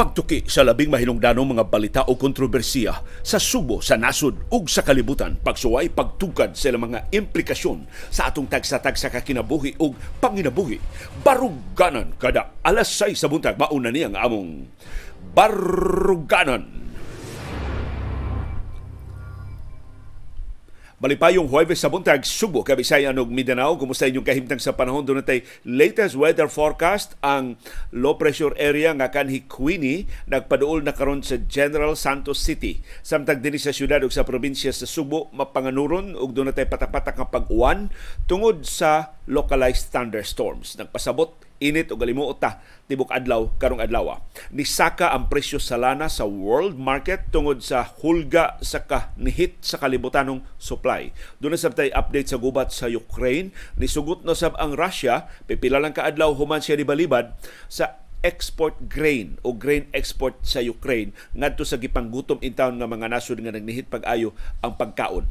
Pagtuki sa labing mahinungdanong mga balita o kontrobersiya sa Subo, sa nasod ug sa kalibutan, pagsuway pagtugad sa mga implikasyon sa atong tagsa-tagsa kakinabuhi ug panginabuhi. Baruganan kada alas 6 sa buntag mauna niyang among Baruganan. Malipayong Huwebes sa buntag, Subo, Kabisayan ug Mindanao. Kumusta inyong kahimtang sa panahon? Doon natay latest weather forecast ang low pressure area nga kanhi Queenie nagpaduol na karon sa General Santos City. Samtang dinhi sa syudad ug sa probinsya sa Subo mapanganuron ug doon natay patak-patak nga pag-uwan tungod sa localized thunderstorms. Nagpasabot init o galimuot ta tibok adlaw karong adlaw. Nisaka ang presyo sa lana sa world market tungod sa hulga sa kanihit sa kalibutanong supply. Doon sa tay update sa gubat sa Ukraine, nisugot na sab ang Russia, pipila lang ka adlaw human siya balibad sa export grain o grain export sa Ukraine ngadto sa gipanggutom in nga mga nasod nga nagnihit pag-ayo ang pagkaon.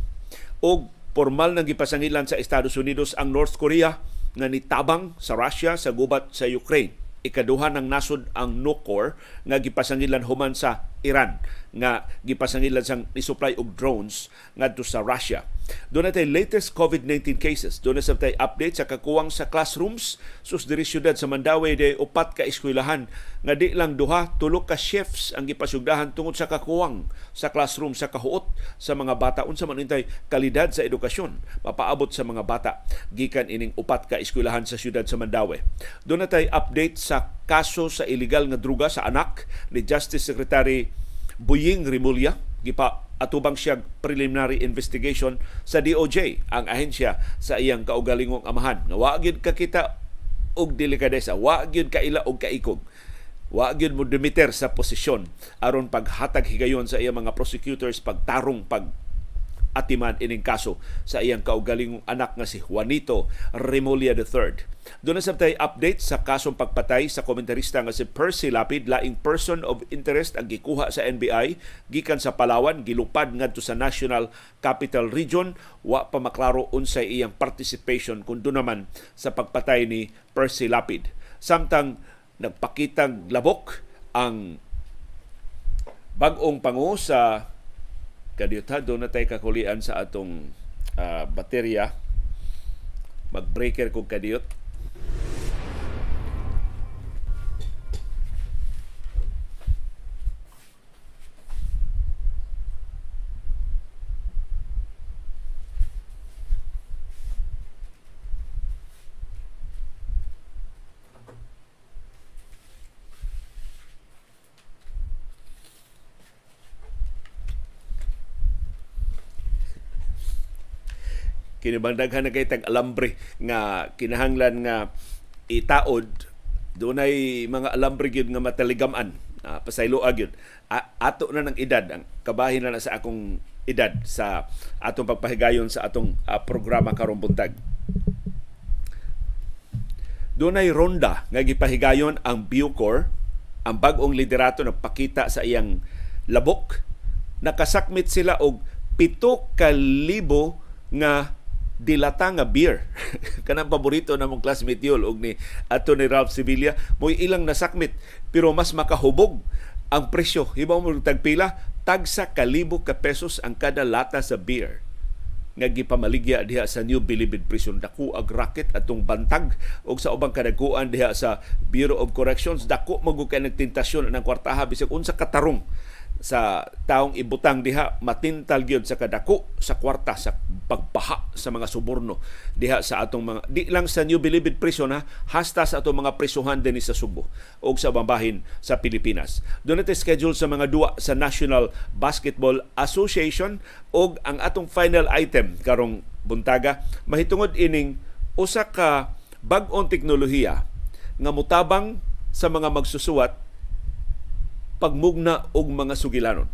Og formal nang gipasangilan sa Estados Unidos ang North Korea nga nitabang sa Russia sa gubat sa Ukraine. Ikaduha ng nasod ang Nukor nga gipasangilan human sa Iran nga gipasangilan sang isupply og drones ngadto sa Russia. Doon natin latest COVID-19 cases. Doon na sa update sa kakuwang sa classrooms sus diri syudad sa Mandawi de upat ka eskwelahan nga di lang duha tulo ka chefs ang gipasugdahan tungod sa kakuwang sa classroom sa kahuot sa mga bata unsa man intay kalidad sa edukasyon mapaabot sa mga bata gikan ining upat ka eskwelahan sa syudad sa Mandawi. Doon na update sa kaso sa illegal nga druga sa anak ni Justice Secretary Buying Rimulya gipa atubang siya preliminary investigation sa DOJ ang ahensya sa iyang kaugalingong amahan. Nga wa gyud kakita og delikadesa wa gyud kaila og kaikog. Wa gyud mo dimiter sa posisyon aron paghatag higayon sa iyang mga prosecutors pagtarong pag atiman ining kaso sa iyang kaugalingong anak nga si Juanito Remulla III. Doon na sabtay update sa kasong pagpatay sa komentarista nga si Percy Lapid, laing person of interest ang gikuha sa NBI gikan sa Palawan, gilupad ngadto sa National Capital Region, wa pa maklaro unsay iyang participation kun naman sa pagpatay ni Percy Lapid. Samtang nagpakitang labok ang bagong pangu sa kadiyot ha? Doon na tayo kakulian sa atong uh, baterya. Mag-breaker kog kadiyot kinibandaghan na kay tag alambre nga kinahanglan nga itaod. Dunay mga alambre gyud nga mataligaman. Uh, pasaylo gyud. Ato na ng edad. Ang kabahin na, na sa akong edad sa atong pagpahigayon sa atong uh, programa karong buntag. Dunay ronda nga gipahigayon ang Bucor ang bag-ong liderato nagpakita sa iyang labok. Nakasakmit sila og pito ka libo nga dilata nga beer. Kanang paborito na mong classmate yun og ni ato ni Ralph Sevilla mo ilang nasakmit pero mas makahubog ang presyo. Hibaw mo tagpila tagsa kalibo ka pesos ang kada lata sa beer nga gipamaligya diha sa New Bilibid Prison dako ag racket atong bantag og sa ubang kadakuan diha sa Bureau of Corrections dako magugay nagtentasyon ng kwartaha bisag unsa katarong sa taong ibutang diha matintal gyud sa kadako sa kwarta sa pagbaha sa mga suborno diha sa atong mga di lang sa New Bilibid Prison ha hasta sa atong mga prisuhan dinhi sa Subo o sa bambahin sa Pilipinas. Natin schedule sa mga duwa sa National Basketball Association og ang atong final item karong buntaga mahitungod ining usa ka bag-ong teknolohiya nga mutabang sa mga magsusuwat pagmugna og mga sugilanon.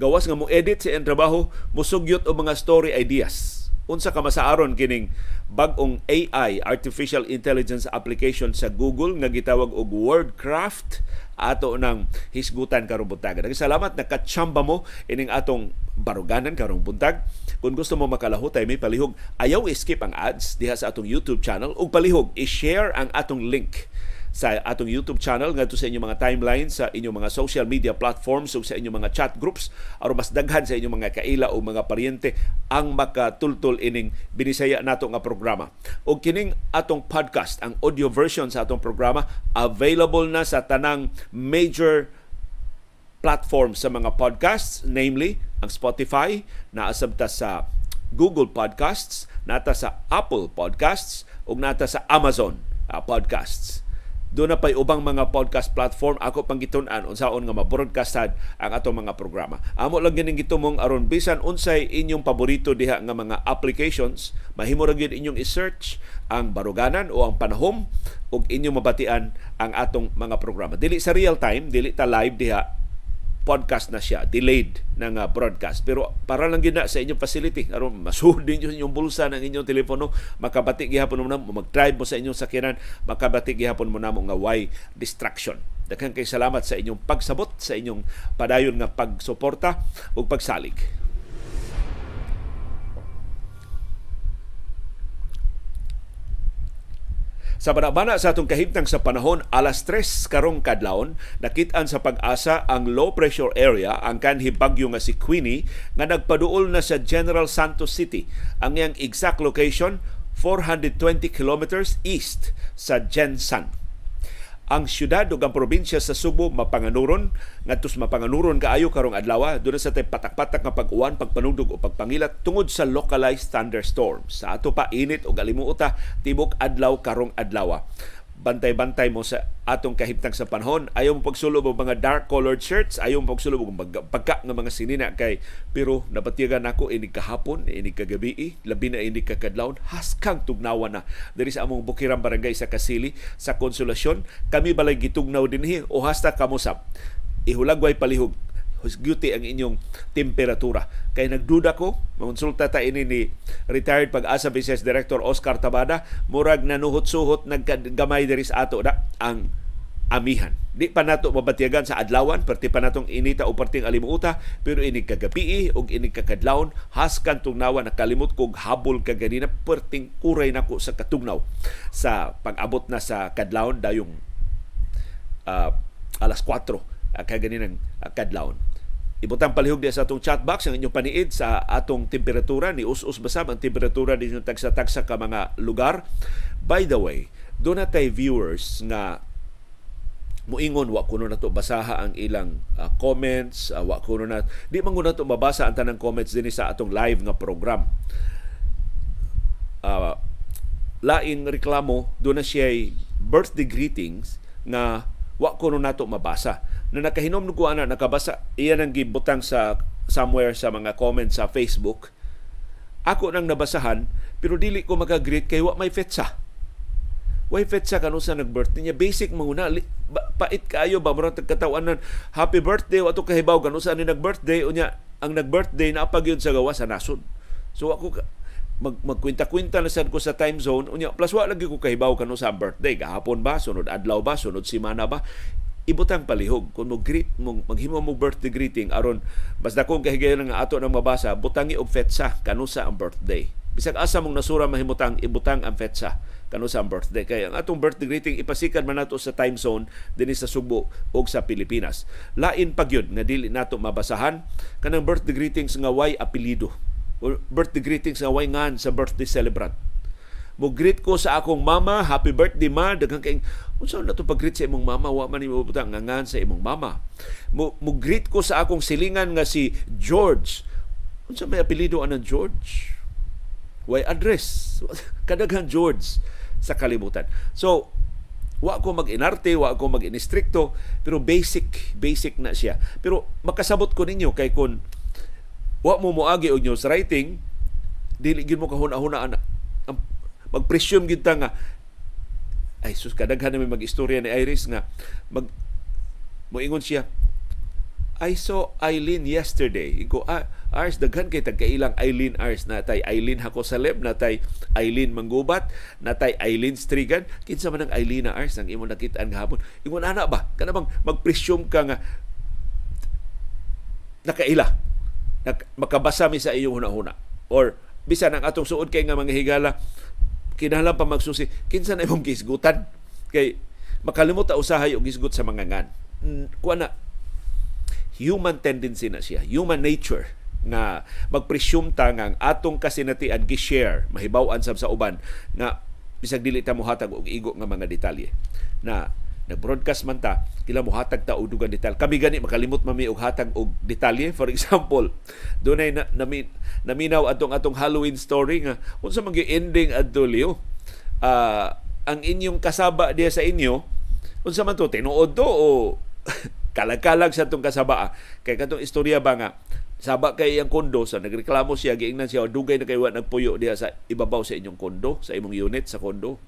Gawas nga mo edit sa trabaho, musugyot og mga story ideas. Unsa ka masaaron kining bag-ong AI, Artificial Intelligence application sa Google nga gitawag og Wordcraft ato ng hisgutan karong buntag. Salamat na katsamba mo ining atong baruganan karong buntag. Kung gusto mo makalahot ay may palihog, ayaw skip ang ads diha sa atong YouTube channel ug palihog i-share ang atong link sa atong YouTube channel ngadto sa inyong mga timeline sa inyong mga social media platforms ug sa inyong mga chat groups aron mas daghan sa inyong mga kaila o mga paryente ang makatultol ining binisaya nato nga programa. O kining atong podcast, ang audio version sa atong programa available na sa tanang major platform sa mga podcasts, namely ang Spotify, naasabta sa Google Podcasts, nata sa Apple Podcasts, ug nata sa Amazon uh, Podcasts doon na pa'y ubang mga podcast platform ako pang gitun-an unsaon nga mabroadcastad ang atong mga programa. Amo lang gining gitumong aron bisan unsay inyong paborito diha nga mga applications, mahimo ra gyud inyong i-search ang baruganan o ang panahom ug inyong mabatian ang atong mga programa. Dili sa real time, dili ta live diha podcast na siya, delayed ng uh, broadcast. Pero para lang gina sa inyong facility, aron masud din inyong bulsa ng inyong telepono, makabati gihapon mo na mag-drive mo sa inyong sakyanan, makabati gihapon mo na mo nga why distraction. Daghang kay salamat sa inyong pagsabot, sa inyong padayon nga pagsuporta ug pagsalig. Sa banabana sa atong kahimtang sa panahon, alas 3 karong kadlawon, nakitaan sa pag-asa ang low pressure area, ang kanhi bagyo nga si Queenie, nga nagpaduol na sa General Santos City. Ang iyang exact location, 420 kilometers east sa Jensan ang syudad ug ang probinsya sa Subo mapanganuron. Ngadtos mapanganuron kaayo karong adlaw dunay sa tay patak-patak nga pag-uwan pagpanugdog o pagpangilat tungod sa localized thunderstorms. Sa ato pa init ug alimuota tibok adlaw karong adlaw bantay-bantay mo sa atong kahimtang sa panahon. Ayaw mo pagsulob og mga dark colored shirts, ayaw mo pagsulob og pagka nga mga sinina kay pero napatiyagan ako ini kahapon, ini kagabi, labi na ini kakadlawon, haskang tugnawa na diri sa among Bukirang Barangay sa Kasili sa Konsolasyon. Kami balay gitugnaw dinhi o hasta kamusap. Ihulagway palihog husguti ang inyong temperatura. Kay nagduda ko, konsulta ta ini ni retired pag-asa Business Director Oscar Tabada, murag nanuhot-suhot naggamay diri sa ato da ang amihan. Di pa nato mabatiyagan sa adlawan, perti pa natong inita o perting alimuta, pero inig kagabi o inig kakadlawon, haskan tugnawa nakalimot kog habol kaganina, perting kuray nako sa katugnaw sa pag-abot na sa kadlawon dayong uh, alas 4 uh, kaganinang uh, kadlawon. Ibutang palihog sa atong chat box ang inyong paniid sa atong temperatura. Ni us-us basab ang temperatura dinyo tagsa-tagsa ka mga lugar. By the way, doon na viewers nga muingon wa kuno nato basaha ang ilang uh, comments uh, wa kuno na di man nato mabasa ang tanang comments dinhi sa atong live nga program. Uh, laing reklamo do na siya birthday greetings nga wa kuno nato mabasa na nakahinom ko ana nakabasa. Iya nang gibutang sa somewhere sa mga comments sa Facebook. Ako nang nabasahan pero dili ko maka-greet kay wa may fetsa. Way fetsa kanu sa nag-birthday niya. Basic muna pait kaayo ba? Murang tagkatawanan happy birthday wato kahibaw kanu sa ni nag-birthday. Unya ang nag-birthday na pagyud sa gawa sa nasod. So ako mag magkwenta-kwenta na sad ko sa time zone. Unya plus wa lagi ko kahibaw kanu sa birthday. Gahapon ba? Sunod adlaw ba? Sunod semana ba ibutang palihog. Kung mo greet mo maghimo mo birthday greeting aron basta kung kahigayon nga ato nang mabasa butangi og fetsa kanusa ang birthday. Bisag asa mong nasura mahimutang ibutang ang fetsa kanusa ang birthday. Kay ang atong birthday greeting ipasikan man nato sa time zone dinhi sa Subo ug sa Pilipinas. Lain pagyud nga dili nato mabasahan kanang birthday greetings nga way apelyido or birthday greetings nga way ngan sa birthday celebrant. Mo greet ko sa akong mama, happy birthday ma, daghang kay unsa na to pag-greet sa imong mama, wa man imo butang ngangan sa imong mama. Mo, mo greet ko sa akong silingan nga si George. Unsa may apelyido anang George? Way address. Kadaghan George sa kalibutan. So, wa ko mag-inarte, wa ko mag-inistrikto, pero basic, basic na siya. Pero makasabot ko ninyo kay kun wa mo moagi og news writing, dili gid mo kahuna-huna ana mag-presume gid nga ay sus kadaghan na may mag-istorya ni Iris nga mag moingon siya I saw Eileen yesterday. Iko, ah, Ars, daghan kay tagkailang Eileen Ars. Natay Eileen Hakosaleb, natay Eileen Manggubat, natay Eileen Strigan. Kinsa man ang Eileen na Ars ang imo nakitaan gahapon. Ingon ana ba? Kana bang mag-presume ka nga nakaila. Nak makabasa mi sa iyong huna-huna. Or bisan ang atong suod kay nga mga higala kinahanglan pa magsusi kinsa na imong kisgutan kay makalimot ta usahay og gisgot sa mga ngan. Kuha na human tendency na siya, human nature nga magpresume ta nga ang atong kasinatian gi-share mahibaw-an sab sa uban nga bisag dili ta mohatag og igo nga mga detalye na nag-broadcast man ta kila mo hatag ta og dugang detalye kami gani makalimot mami og hatag og detalye. For example dunay na, nami, naminaw atong atong Halloween story nga unsa man ending adto liyo uh, ang inyong kasaba diya sa inyo unsa man to tinuod to o kalag-kalag sa itong kasaba. Kay katong istorya ba nga, saba kay iyang kondo sa nagreklamo siya giingnan siya dugay na kaywa nagpuyo diha sa ibabaw sa inyong kondo sa imong unit sa kondo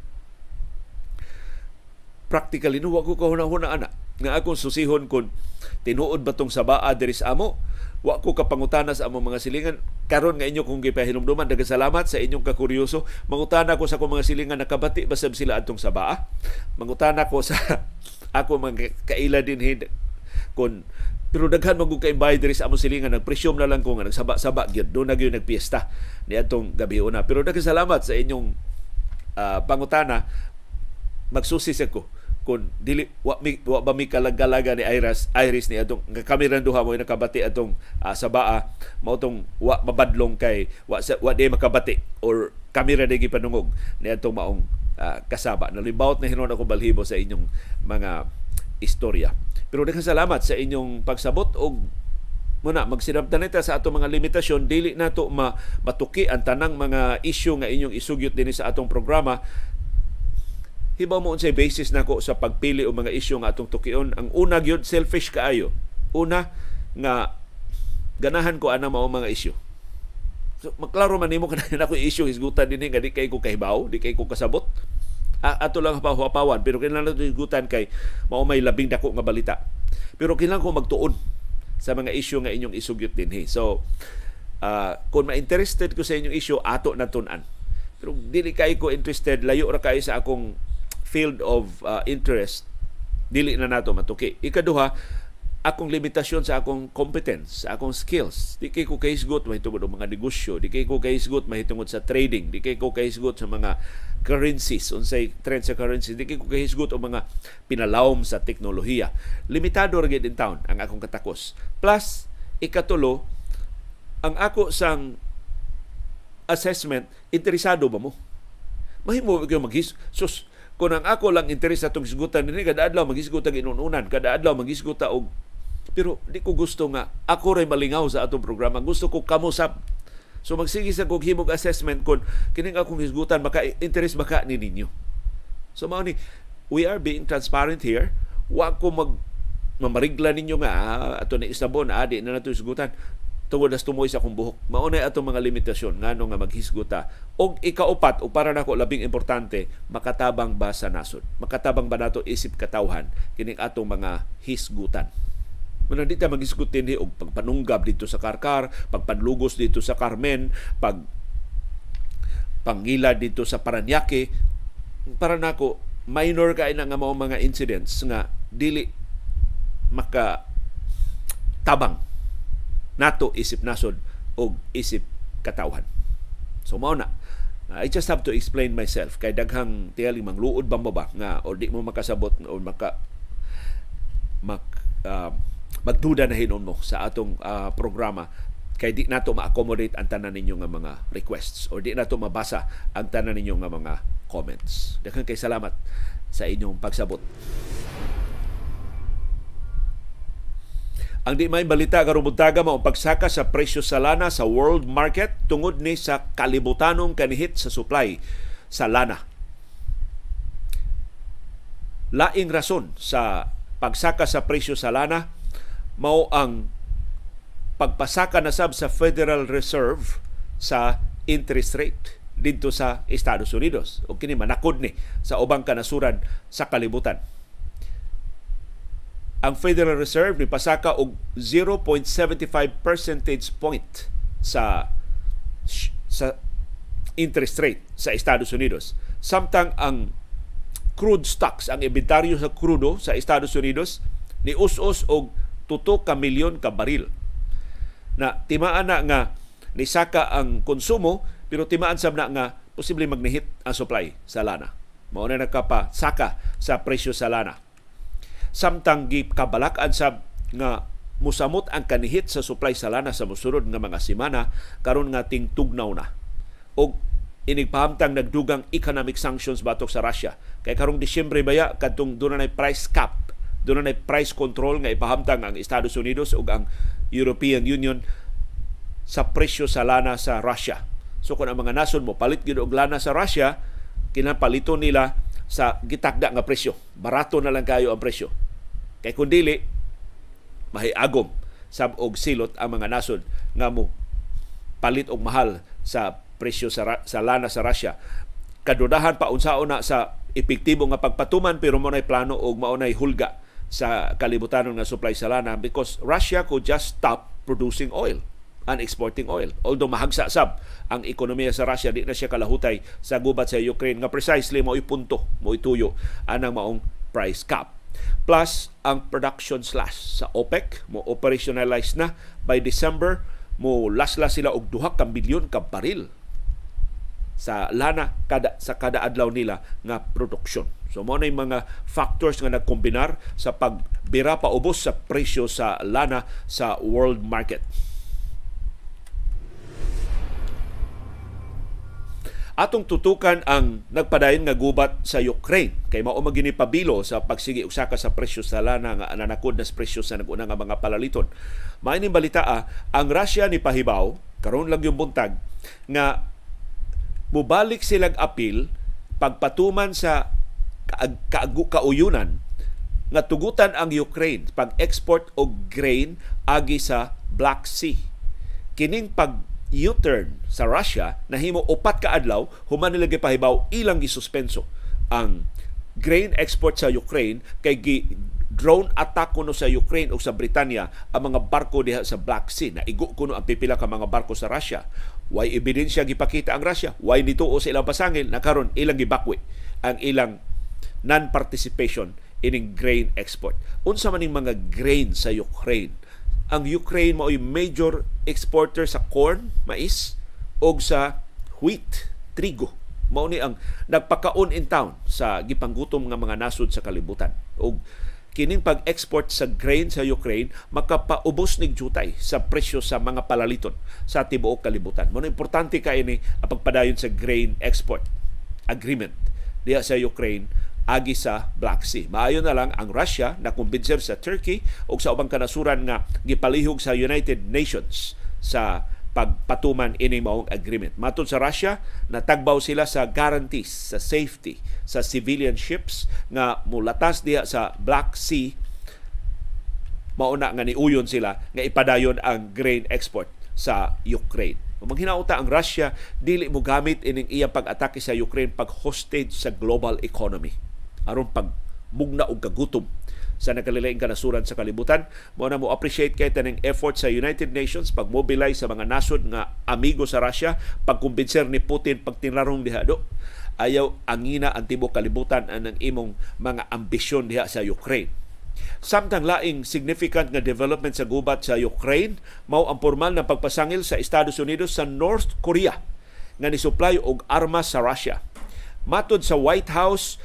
practically no wa ko kahuna-huna ana. Nga akong susihon kun tinuod ba tong sabaa diri sa amo. Wa ko kapangutana sa among mga silingan. Karon nga inyo kung gipahinumduman. Daghang salamat sa inyong kakuryoso. Mangutana ko sa akong mga silingan nakabati ba sab sila adtong sabaa? Mangutana ko sa ako mga kaila din kon pero daghan man kay sa among silingan nagpresyum na lang ko nga nagsaba-saba gyud. Do na gyud nagpiesta ni atong gabi una. Pero daghang salamat sa inyong uh, pangutana. Magsusi sa ko kung dili wa, mi, wa ba mi kalagalaga ni Iris Iris ni atong kami ran mo nakabati atong uh, sabaa mao tong wa mabadlong kay wa wa di makabati or kami ra di panungog ni atong maong uh, kasaba. Nalibawt na hinon ako balhibo sa inyong mga istorya. Pero daghang salamat sa inyong pagsabot og muna magsinabtan nita sa atong mga limitasyon. Dili nato ma matuki ang tanang mga issue nga inyong isugyot dinhi sa atong programa hibaw mo unsay basis nako sa pagpili og mga issue nga atong tukion. Ang una gyud selfish kaayo. Una nga ganahan ko ana mao mga issue so maklaro man nimo kanang ako issue hisgutan dinhi nga di kay ko kahibaw di kay ko kasabot. Ato lang pahuapawan pero kinahanglan nato higutan kay mao may labing dako nga balita. Pero kinahanglan ko magtuon sa mga issue nga inyong isugyot dinhi. So uh, kung ma-interested ko sa inyong issue ato na tunan. Pero dili kay ko interested layo ra kay sa akong field of uh, interest dili na nato matuki ikaduha akong limitasyon sa akong competence, sa akong skills. Di kay ko kahisgot mahitungod og mga negosyo, di kay ko kahisgot mahitungod sa trading, di kay ko kahisgot sa mga currencies, unsay trend sa currencies, di kay ko kahisgot og mga pinalawom sa teknolohiya. Limitado ra gid in town ang akong katakos. Plus ikatulo ang ako sang assessment, interesado ba mo? Mahimo gyud maghis sus kung ang ako lang interes sa itong hisgutan nini kada adlaw maghisgot ang inununan kada adlaw maghisgot og pero di ko gusto nga ako ray malingaw sa atong programa. Gusto ko kamusap. So magsige sa kog himog assessment kon kining akong hisgutan maka interest baka ni ninyo. So mao ni we are being transparent here. Wa ko mag mamarigla ninyo nga ah, ato na isabon ah, na nato hisgutan tungod nas tumoy sa akong buhok. Mao na atong mga limitasyon ngano nga maghisguta. Og ikaupat o para nako labing importante, makatabang ba sa nasod? Makatabang ba nato isip katawhan kining atong mga hisgutan? Muna di ta magisgutin ni og pagpanunggab dito sa Karkar, pagpanlugos dito sa Carmen, pag pangila dito sa Paranaque para nako minor kay na nga mga incidents nga dili maka tabang nato isip nasod og isip katawhan. So mao na. I just have to explain myself kay daghang tiyali mangluod ba ba nga or di mo makasabot o maka mak uh, magduda na hinon mo sa atong uh, programa kay di nato ma-accommodate ang tanan ninyo nga mga requests or di nato mabasa ang tanan ninyo nga mga comments. Daghang kay salamat sa inyong pagsabot. Ang di may balita karon buntaga mao pagsaka sa presyo sa lana sa world market tungod ni sa kalibutanong kanihit sa supply sa lana. Laing rason sa pagsaka sa presyo sa lana mao ang pagpasaka na sab sa Federal Reserve sa interest rate dito sa Estados Unidos o kini manakod ni sa ubang kanasuran sa kalibutan. Ang Federal Reserve ni pasaka og 0.75 percentage point sa sa interest rate sa Estados Unidos. Samtang ang crude stocks, ang inventaryo sa krudo sa Estados Unidos ni us-us og tuto ka milyon ka baril. Na timaan na nga nisaka ang konsumo pero timaan sab na nga posible magnihit ang supply sa lana. Mao na nakapa saka sa presyo sa lana. Samtang gikabalak-an sab nga musamot ang kanihit sa supply sa lana sa mosunod nga mga semana karon nga ting tugnaw na. Og inigpahamtang nagdugang economic sanctions batok sa Russia. Kay karong Disyembre baya kadtong dunay price cap, dunay price control nga ipahamtang ang Estados Unidos ug ang European Union sa presyo sa lana sa Russia. So kung ang mga nason mo palit gyud og lana sa Russia, kinapalito nila sa gitakda nga presyo. Barato na lang kayo ang presyo. Kay kung dili, mahiagom sab og silot ang mga nasod nga mo palit og mahal sa presyo sa, sa lana sa Russia. Kadudahan pa unsaon na sa epektibo nga pagpatuman pero mo nay plano og mao nay hulga sa kalibutan nga supply sa lana because Russia could just stop producing oil and exporting oil. Although mahagsa sab ang ekonomiya sa Russia, di na siya kalahutay sa gubat sa Ukraine nga precisely mo punto, mo ituyo anang maong price cap plus ang production slash sa OPEC mo operationalize na by December mo lasla sila og duha ka bilyon ka baril sa lana kada sa kada adlaw nila nga produksyon. So mo na mga factors nga nagkombinar sa pagbira pa ubos sa presyo sa lana sa world market. Atong tutukan ang nagpadayon nga gubat sa Ukraine kay mao magini pabilo sa pagsigi usaka sa presyo sa lana nga nanakod na presyo sa naguna nga mga palaliton. Maayong balita ah, ang Russia ni pahibaw karon lang yung buntag nga mubalik silang apil pagpatuman sa kaagu kauyunan nga tugutan ang Ukraine pag-export og grain agi sa Black Sea. Kining pag U-turn sa Russia nahimo upat ka adlaw human nila gipahibaw ilang gisuspenso. Ang grain export sa Ukraine kay gi drone attack kuno sa Ukraine o sa Britanya ang mga barko diha sa Black Sea. Na igo kuno ang pipila ka mga barko sa Russia. Way ebidensya gipakita ang Russia? Way nituo sa ilang pasangil na karon ilang gibakwi ang ilang non-participation ining grain export. Unsa man ning mga grain sa Ukraine ang Ukraine mao major exporter sa corn, mais o sa wheat, trigo. Mao ni ang nagpakaon in town sa gipanggutom nga mga nasod sa kalibutan. Og kining pag-export sa grain sa Ukraine makapaubos nig jutay sa presyo sa mga palaliton sa tibuok kalibutan. Mo importante kay ini ang pagpadayon sa grain export agreement diha sa Ukraine agi sa Black Sea. Maayo na lang ang Russia na kumbinser sa Turkey o sa ubang kanasuran nga gipalihog sa United Nations sa pagpatuman ini maong agreement. Matod sa Russia, natagbaw sila sa guarantees sa safety sa civilian ships nga mulatas diha sa Black Sea mauna nga niuyon sila nga ipadayon ang grain export sa Ukraine. Maghinauta ang Russia dili mo gamit ining iyang pag-atake sa Ukraine pag hostage sa global economy aron pag mugna og kagutom sa nakalilaing kanasuran sa kalibutan. Mo na mo appreciate kay tanang effort sa United Nations pag mobilize sa mga nasod nga amigo sa Russia, pagkumbinser ni Putin pag tinlarong diha do. Ayaw angina ang tibok kalibutan ang imong mga ambisyon diha sa Ukraine. Samtang laing significant nga development sa gubat sa Ukraine, mao ang formal na pagpasangil sa Estados Unidos sa North Korea nga ni supply og armas sa Russia. Matod sa White House,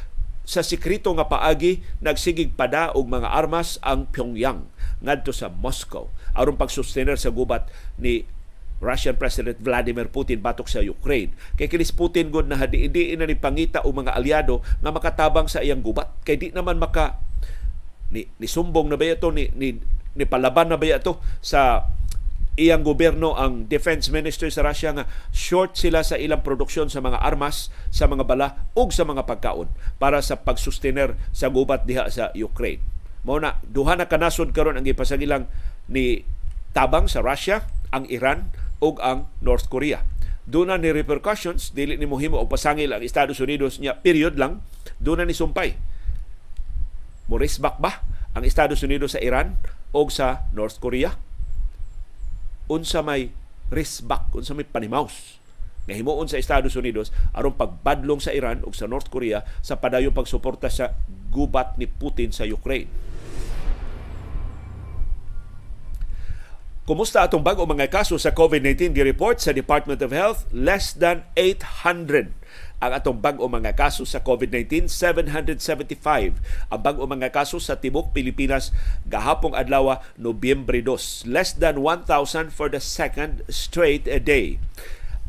sa sikrito nga paagi nagsigig pada og mga armas ang Pyongyang ngadto sa Moscow aron pagsustener sa gubat ni Russian President Vladimir Putin batok sa Ukraine. Kay kinis Putin gud na hadi na ni pangita o mga aliado nga makatabang sa iyang gubat. Kay di naman maka ni, ni sumbong na ba ito ni, ni, ni palaban na ba ito sa iyang gobyerno ang defense minister sa Russia nga short sila sa ilang produksyon sa mga armas, sa mga bala ug sa mga pagkaon para sa pagsustener sa gubat diha sa Ukraine. Mao na duha na kanasod karon ang gipasagilang ni tabang sa Russia, ang Iran ug ang North Korea. Doon ni repercussions, dili ni mohimo og pasangil ang Estados Unidos niya period lang, doon ni sumpay. Morisbak ba ang Estados Unidos sa Iran o sa North Korea? Unsa may risbak, unsa may panimaus nga himuon sa Estados Unidos aron pagbadlong sa Iran ug sa North Korea sa padayong pagsuporta sa gubat ni Putin sa Ukraine. Kumusta atong bago mga kaso sa COVID-19 gi-report sa Department of Health? Less than 800 ang atong bag-o mga kaso sa COVID-19 775 ang bag-o mga kaso sa tibok Pilipinas gahapong adlaw Nobyembre 2 less than 1,000 for the second straight day.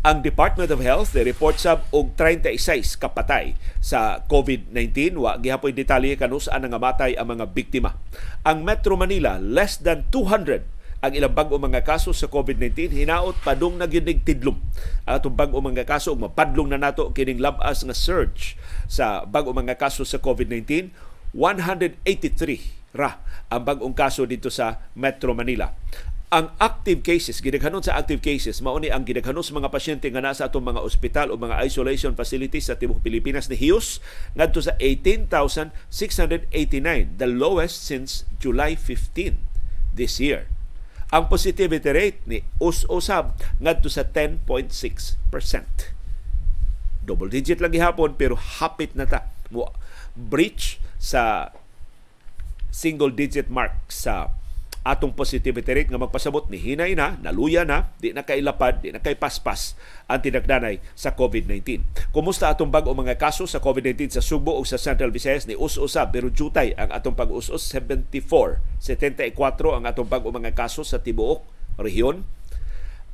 Ang Department of Health report sab og 36 kapatay sa COVID-19 wa gihapon detalye kanus-an nga matay ang mga biktima. Ang Metro Manila less than 200 ang ilang bag-o mga kaso sa COVID-19 hinaot padung na gyud tidlom ang atong bag-o mga kaso ug mapadlong na nato kining labas nga surge sa bag-o mga kaso sa COVID-19 183 ra ang bag-ong kaso dito sa Metro Manila. Ang active cases gidaghanon sa active cases mao ni ang gidaghanon sa mga pasyente nga nasa atong mga ospital o mga isolation facilities sa tibuok Pilipinas ni Hiyos ngadto sa 18,689 the lowest since July 15 this year ang positivity rate ni us-usab ngadto sa 10.6%. Double digit lang gihapon pero hapit na ta breach sa single digit mark sa atong positivity rate nga magpasabot ni hinay na, naluya na, di na kailapad, di na kay paspas ang tinagdanay sa COVID-19. Kumusta atong bag-o mga kaso sa COVID-19 sa Subo o sa Central Visayas? Ni us-usab pero jutay ang atong pag-us-us 74, 74 ang atong bag-o mga kaso sa tibuok rehiyon.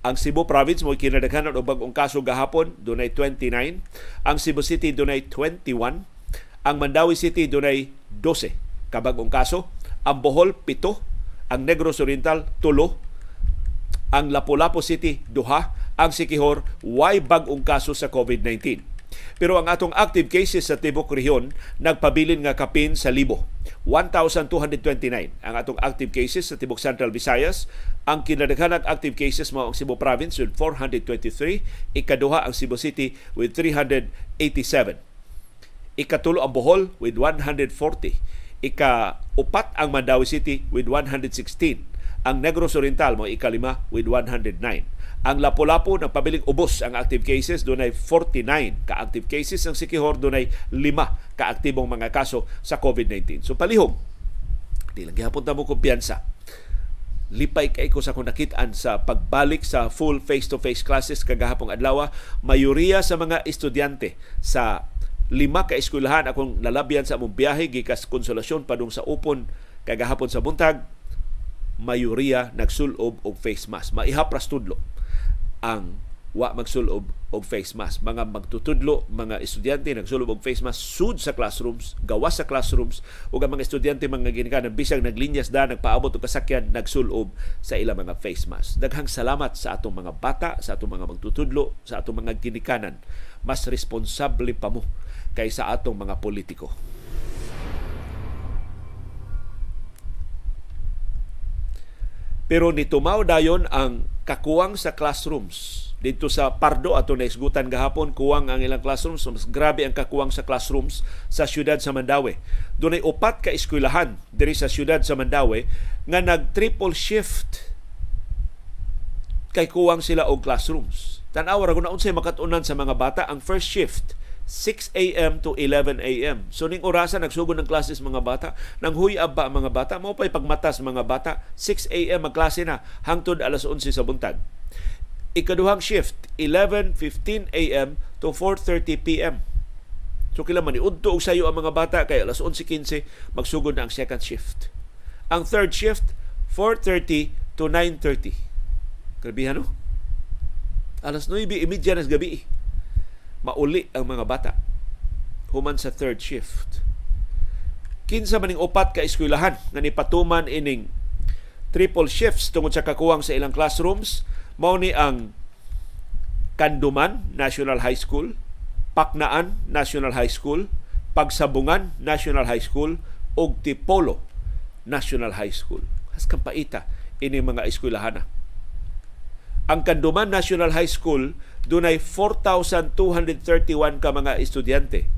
Ang Cebu Province mo kinadaghanan og bag-ong kaso gahapon dunay 29, ang Cebu City dunay 21, ang Mandawi City dunay 12 kabag-ong kaso, ang Bohol 7, ang Negros Oriental tulo, ang Lapu-Lapu City duha, ang Sikihor way bag-ong kaso sa COVID-19. Pero ang atong active cases sa tibok rehiyon nagpabilin nga kapin sa libo. 1,229 ang atong active cases sa tibok Central Visayas. Ang kinadaghanang active cases mao ang Cebu Province with 423, ikaduha ang Cebu City with 387. Ikatulo ang Bohol with 140 ika-upat ang Mandawi City with 116. Ang Negros Oriental mo ikalima with 109. Ang Lapu-Lapu nagpabiling ubos ang active cases dunay 49 ka active cases ang Sikihor dunay 5 ka aktibong mga kaso sa COVID-19. So palihog di lang gyapon ta mo kumpiyansa. Lipay kay ko sa kung nakitaan sa pagbalik sa full face-to-face classes kagahapong adlaw, mayoriya sa mga estudyante sa lima ka eskwelahan akong nalabyan sa among biyahe gikas konsolasyon padung sa upon kagahapon sa buntag mayoriya nagsulob og face mask. Maihapras tudlo ang wa magsulob og face mask. Mga magtutudlo mga estudyante nagsulob og face mask sud sa classrooms gawas sa classrooms ug ang mga estudyante mga ginikanan bisag naglinyas da nagpaabot og kasakyan nagsulob sa ilang mga face mask. Daghang salamat sa atong mga bata sa atong mga magtutudlo sa atong mga ginikanan. Mas responsable pa mo kaysa atong mga politiko. Pero nitumaw dayon ang kakuwang sa classrooms dito sa Pardo ato na isgutan gahapon kuwang ang ilang classrooms mas grabe ang kakuwang sa classrooms sa siyudad sa Mandawi. Dunay upat ka eskwelahan diri sa siyudad sa Mandawi nga nag triple shift kay kuwang sila og classrooms. Tan-aw ra kun unsay makatunan sa mga bata ang first shift 6 a.m. to 11 a.m. So ning orasan nagsugod ng klases mga bata, nang huyab ba mga bata, mao pay pagmatas mga bata, 6 a.m. magklase na hangtod alas 11 sa buntag. Ikaduhang shift 11:15 a.m. to 4:30 p.m. So kila man iudto og sayo ang mga bata kay alas 11:15 magsugod na ang second shift. Ang third shift 4:30 to 9:30. Grabe no? Alas 9:30 na gabi mauli ang mga bata human sa third shift. Kinsa maning upat ka eskwelahan nga nipatuman ining triple shifts tungod sa kakuwang sa ilang classrooms mao ni ang Kanduman National High School, Paknaan National High School, Pagsabungan National High School ug Tipolo National High School. Has kampaita ini mga eskwelahan. Ang Kanduman National High School dunay 4,231 ka mga estudyante.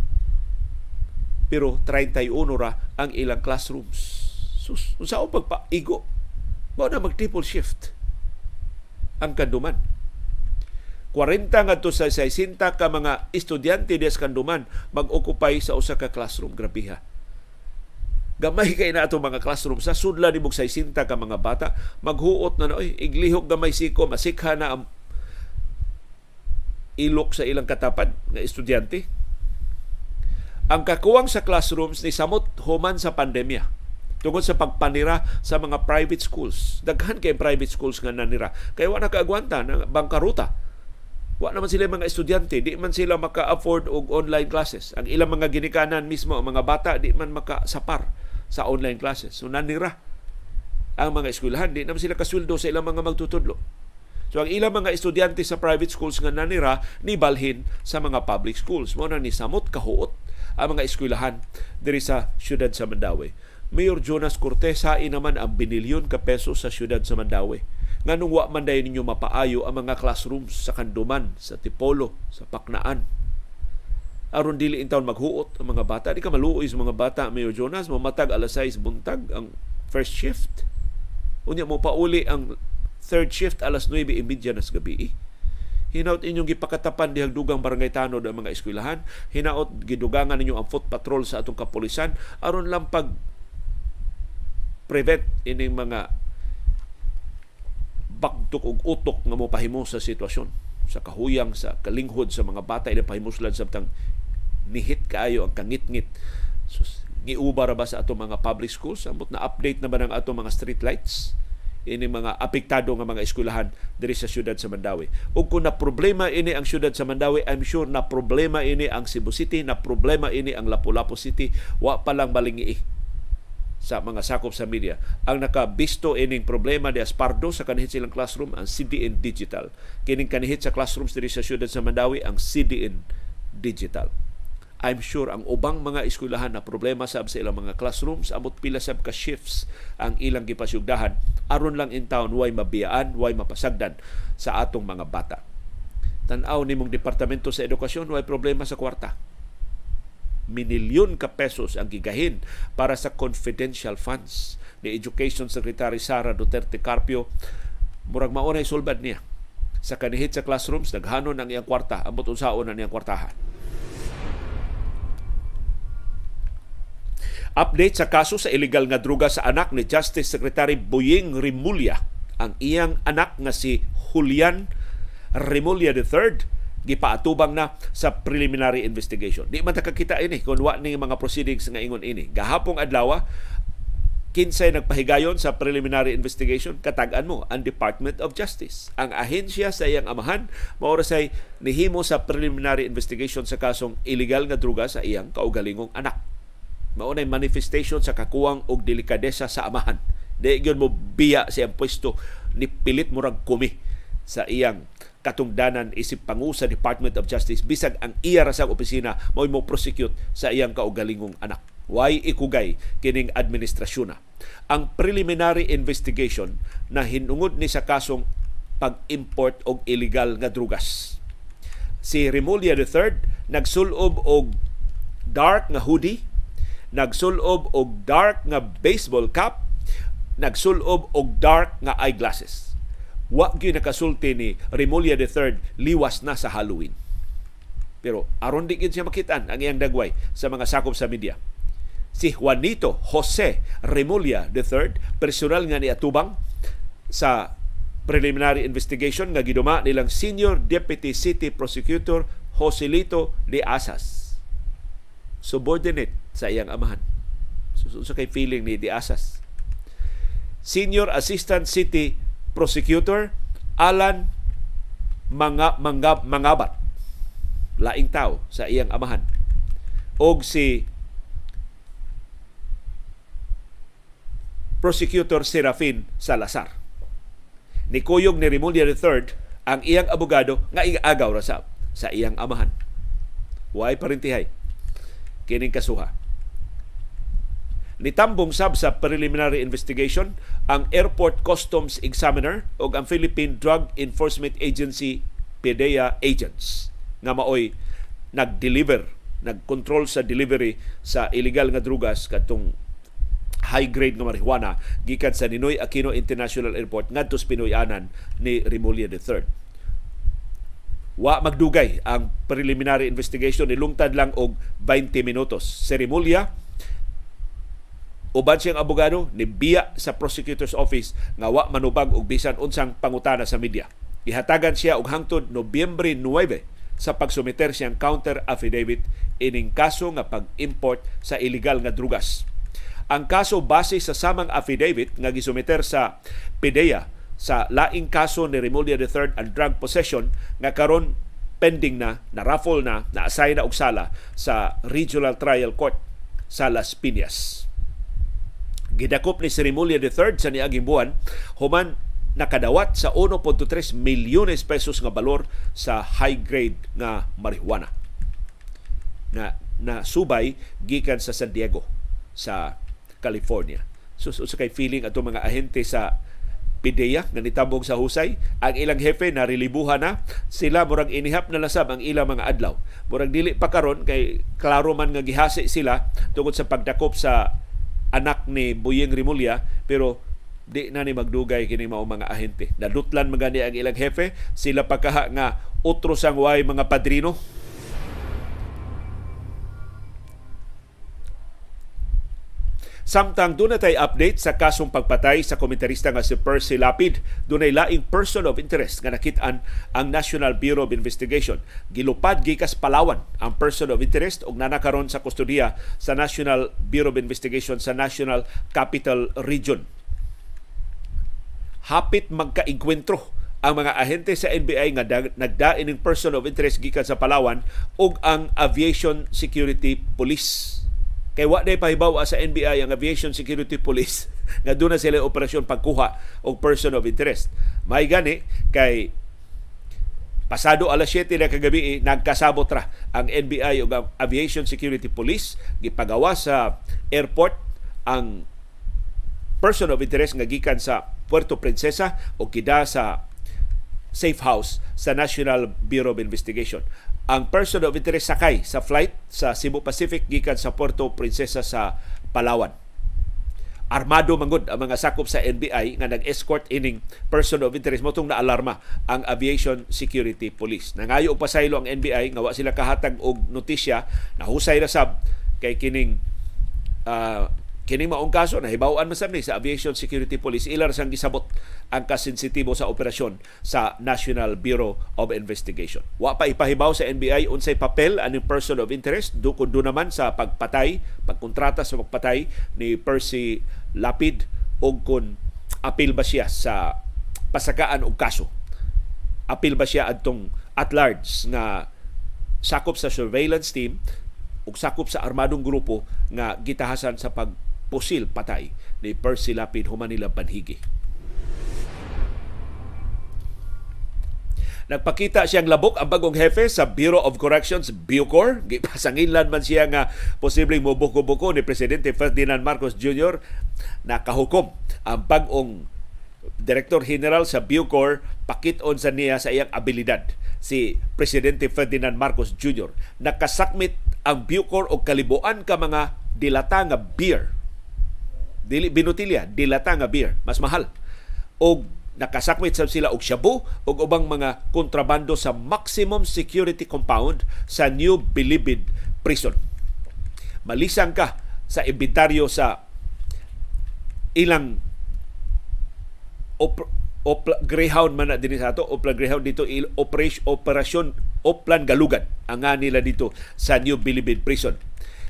Pero 31 ra ang ilang classrooms. Sus, unsa o pagpaigo? Mao na mag triple shift ang kanduman. 40 ngadto sa 60 ka mga estudyante des kanduman mag-occupy sa usa ka classroom. Grabe gamay kay na ato mga classroom sa sudla ni mog 60 ka mga bata maghuot na na oy iglihok gamay siko masikha na ang ilok sa ilang katapad nga estudyante. Ang kakuwang sa classrooms ni samot human sa pandemya tungod sa pagpanira sa mga private schools. Daghan kay private schools nga nanira. Kaya wala kaagwanta ng bangkaruta. Wa naman sila mga estudyante, di man sila maka-afford og online classes. Ang ilang mga ginikanan mismo, ang mga bata, di man maka-sapar sa online classes. So nanira ang mga eskwelahan, di naman sila kasweldo sa ilang mga magtutudlo. So ang ilang mga estudyante sa private schools nga nanira ni balhin sa mga public schools. Mo na ni samot kahuot ang mga eskwelahan diri sa siyudad sa Mandawi. Mayor Jonas Cortez hain naman ang binilyon ka peso sa siyudad sa Mandawi nganong wa man ninyo mapaayo ang mga classrooms sa Kanduman, sa Tipolo, sa Paknaan. Aron dili in taon maghuot ang mga bata. Di ka maluoy sa mga bata, Mayor Jonas, mamatag alas 6 buntag ang first shift. Unya mo pauli ang third shift alas 9.30 na sa gabi. Hinaot inyong gipakatapan dihang dugang barangay tanod ang mga eskwelahan. Hinaot gidugangan ninyo ang foot patrol sa atong kapulisan aron lang pag prevent ining mga bagtok og utok nga mo pahimo sa sitwasyon sa kahuyang sa kalinghod sa mga bata ina pahimuslan sabtang nihit kaayo ang kangit-ngit so, giuba ba sa ato mga public schools amot na update na ba ng ato mga street lights ini mga apektado nga mga eskwelahan diri sa syudad sa Mandawi. Ug kung na problema ini ang syudad sa Mandawi, I'm sure na problema ini ang Cebu City, na problema ini ang Lapu-Lapu City, wa pa lang malingi sa mga sakop sa media. Ang nakabisto ining problema de Aspardo sa kanihit silang classroom ang CDN Digital. Kining kanihit sa classrooms diri sa siyudad sa Mandawi ang CDN Digital. I'm sure ang ubang mga eskwelahan na problema sab sa ilang mga classrooms amot pila sab ka shifts ang ilang gipasyugdahan. Aron lang in town way mabiyaan, way mapasagdan sa atong mga bata. Tan-aw nimong departamento sa edukasyon way problema sa kwarta? Minilyon ka pesos ang gigahin para sa confidential funds ni Education Secretary Sara Duterte Carpio. Murag maunay sulbad niya. Sa kanihit sa classrooms naghanon ang iyang kwarta. Ambot unsaon ang iyang kwartahan Update sa kaso sa illegal nga druga sa anak ni Justice Secretary Boying Rimulya. Ang iyang anak nga si Julian Rimulya III gipaatubang na sa preliminary investigation. Di man takakita ini kung wa ni mga proceedings nga ingon ini. Gahapong adlaw kinsay nagpahigayon sa preliminary investigation katagan mo ang Department of Justice. Ang ahensya sa iyang amahan mao say nihimo sa preliminary investigation sa kasong illegal nga druga sa iyang kaugalingong anak. Mao manifestation sa kakuwang og delikadesa sa amahan. Di gyud mo biya sa iyang pwesto ni pilit murag kumi sa iyang katungdanan isip pangu sa Department of Justice bisag ang iya ra sa opisina mo mo prosecute sa iyang kaugalingong anak. Why ikugay kining administrasyon. Ang preliminary investigation na hinungod ni sa kasong pag-import og illegal nga drugas. Si Remulia III nagsulob og dark nga hoodie, nagsulob og dark nga baseball cap, nagsulob og dark nga eyeglasses wa gyud nakasulti ni Remulla III liwas na sa Halloween. Pero aron di siya makitaan ang iyang dagway sa mga sakop sa media. Si Juanito Jose Remulla III, personal nga ni atubang sa preliminary investigation nga giduma nilang Senior Deputy City Prosecutor Joselito de Asas. Subordinate sa iyang amahan. So, so, so kay feeling ni de Asas. Senior Assistant City prosecutor Alan mga mga mangabat. Laing tao sa iyang amahan. Og si prosecutor Serafin Salazar. Ni Kuyog ni Rimulya III ang iyang abogado nga igaagaw ra sa, sa iyang amahan. Way parintihay kining kasuha Nitambong sab sa preliminary investigation ang Airport Customs Examiner o ang Philippine Drug Enforcement Agency PDEA agents nga maoy nag-deliver, nag-control sa delivery sa illegal nga drugas katong high grade nga marijuana gikan sa Ninoy Aquino International Airport ngadto sa Pinoyanan ni Remulla III. Wa magdugay ang preliminary investigation nilungtad lang og 20 minutos. Si Remulla uban siyang abogado ni biya sa prosecutor's office nga wa manubag og bisan unsang pangutana sa media. Ihatagan siya og hangtod Nobyembre 9 sa pagsumiter siyang counter affidavit ining kaso nga pag-import sa illegal nga drugas. Ang kaso base sa samang affidavit nga gisumiter sa PIDEA sa laing kaso ni Remulla III and drug possession nga karon pending na, na-raffle na, na-assign na og sala sa Regional Trial Court sa Las Piñas. Gidakop ni Remulla III sa niaging buwan, human nakadawat sa 1.3 milyones pesos nga balor sa high-grade nga marijuana na na subay gikan sa San Diego sa California. So, so, so kay feeling ato mga ahente sa PIDEA nga nitabog sa husay ang ilang hepe na relibuhan na sila murag inihap na lasab ang ilang mga adlaw murag dili pa karon kay klaro man nga gihasi sila tungod sa pagdakop sa anak ni Buyeng Rimulya pero di na ni magdugay kini mao mga ahente. Nadutlan magani ang ilang hepe sila pagkaha nga utro sang way mga padrino Samtang doon tay update sa kasong pagpatay sa komentarista nga si Percy Lapid, dunay laing person of interest nga nakitaan ang National Bureau of Investigation. Gilupad gikas Palawan ang person of interest ug nanakaron sa kustodiya sa National Bureau of Investigation sa National Capital Region. Hapit magkainkwentro ang mga ahente sa NBI nga nagdain ng person of interest gikan sa Palawan ug ang Aviation Security Police Kay wa day pahibaw sa NBI ang Aviation Security Police nga doon na sila operasyon pagkuha og person of interest. May gani kay pasado alas 7 na kagabi eh, nagkasabot ra ang NBI ang Aviation Security Police gipagawa sa airport ang person of interest nga gikan sa Puerto Princesa o kida sa safe house sa National Bureau of Investigation ang person of interest sakay sa flight sa Cebu Pacific gikan sa Puerto Princesa sa Palawan. Armado mangod ang mga sakop sa NBI nga nag-escort ining person of interest mo na alarma ang Aviation Security Police. Nangayo og pasaylo ang NBI nga wa sila kahatag og notisya na husay ra sab kay kining uh, Kini maong kaso na hibawan man ni sa Aviation Security Police ilar sang gisabot ang kasensitibo sa operasyon sa National Bureau of Investigation. Wa pa ipahibaw sa NBI unsay papel aning person of interest kun do naman sa pagpatay, pagkontrata sa pagpatay ni Percy Lapid o kun apil ba siya sa pasakaan og kaso. Apil ba siya adtong at large nga sakop sa surveillance team ug sakop sa armadong grupo nga gitahasan sa pag pusil patay ni Percy Lapid Humanila Banhigi. Nagpakita siyang labok ang bagong hepe sa Bureau of Corrections, Bucor. Gipasanginlan man siya nga posibleng mubuko-buko ni Presidente Ferdinand Marcos Jr. na kahukom ang bagong Director General sa Bucor pakiton sa niya sa iyang abilidad si Presidente Ferdinand Marcos Jr. Nakasakmit ang Bucor og kalibuan ka mga dilata nga beer dili binutilya dilata nga beer mas mahal og nakasakwit sab sila og shabu og ubang mga kontrabando sa maximum security compound sa New Bilibid Prison. Malisang ka sa inventaryo sa ilang op, Opla, Greyhound man na din sa ato, Opla Greyhound dito, il, operation, operasyon Oplan Galugan ang nga nila dito sa New Bilibid Prison.